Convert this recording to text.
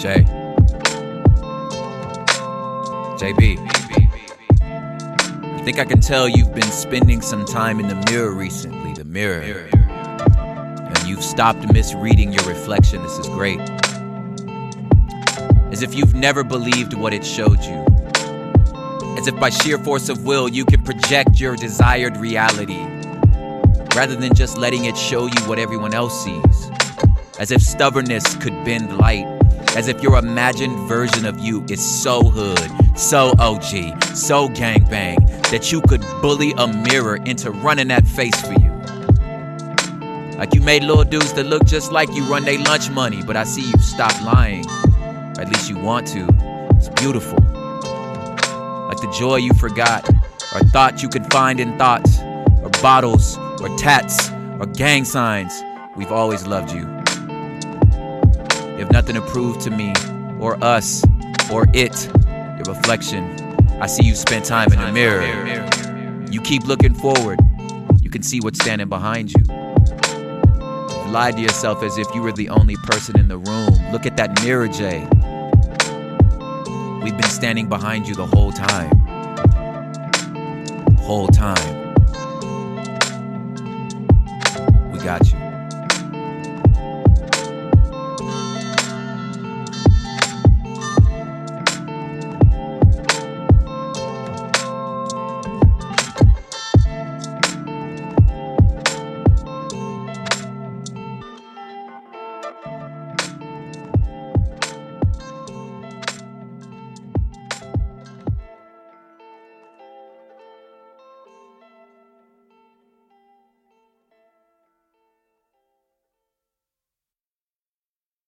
Jay. JB. I think I can tell you've been spending some time in the mirror recently. The mirror. And you've stopped misreading your reflection. This is great. As if you've never believed what it showed you. As if by sheer force of will you can project your desired reality rather than just letting it show you what everyone else sees. As if stubbornness could bend light. As if your imagined version of you is so hood, so OG, so gangbang that you could bully a mirror into running that face for you. Like you made little dudes that look just like you run their lunch money, but I see you stop lying. Or at least you want to. It's beautiful. Like the joy you forgot, or thought you could find in thoughts, or bottles, or tats, or gang signs. We've always loved you. You have nothing to prove to me, or us, or it, your reflection. I see you spend time in the mirror. You keep looking forward. You can see what's standing behind you. You lied to yourself as if you were the only person in the room. Look at that mirror, Jay. We've been standing behind you the whole time. Whole time. We got you.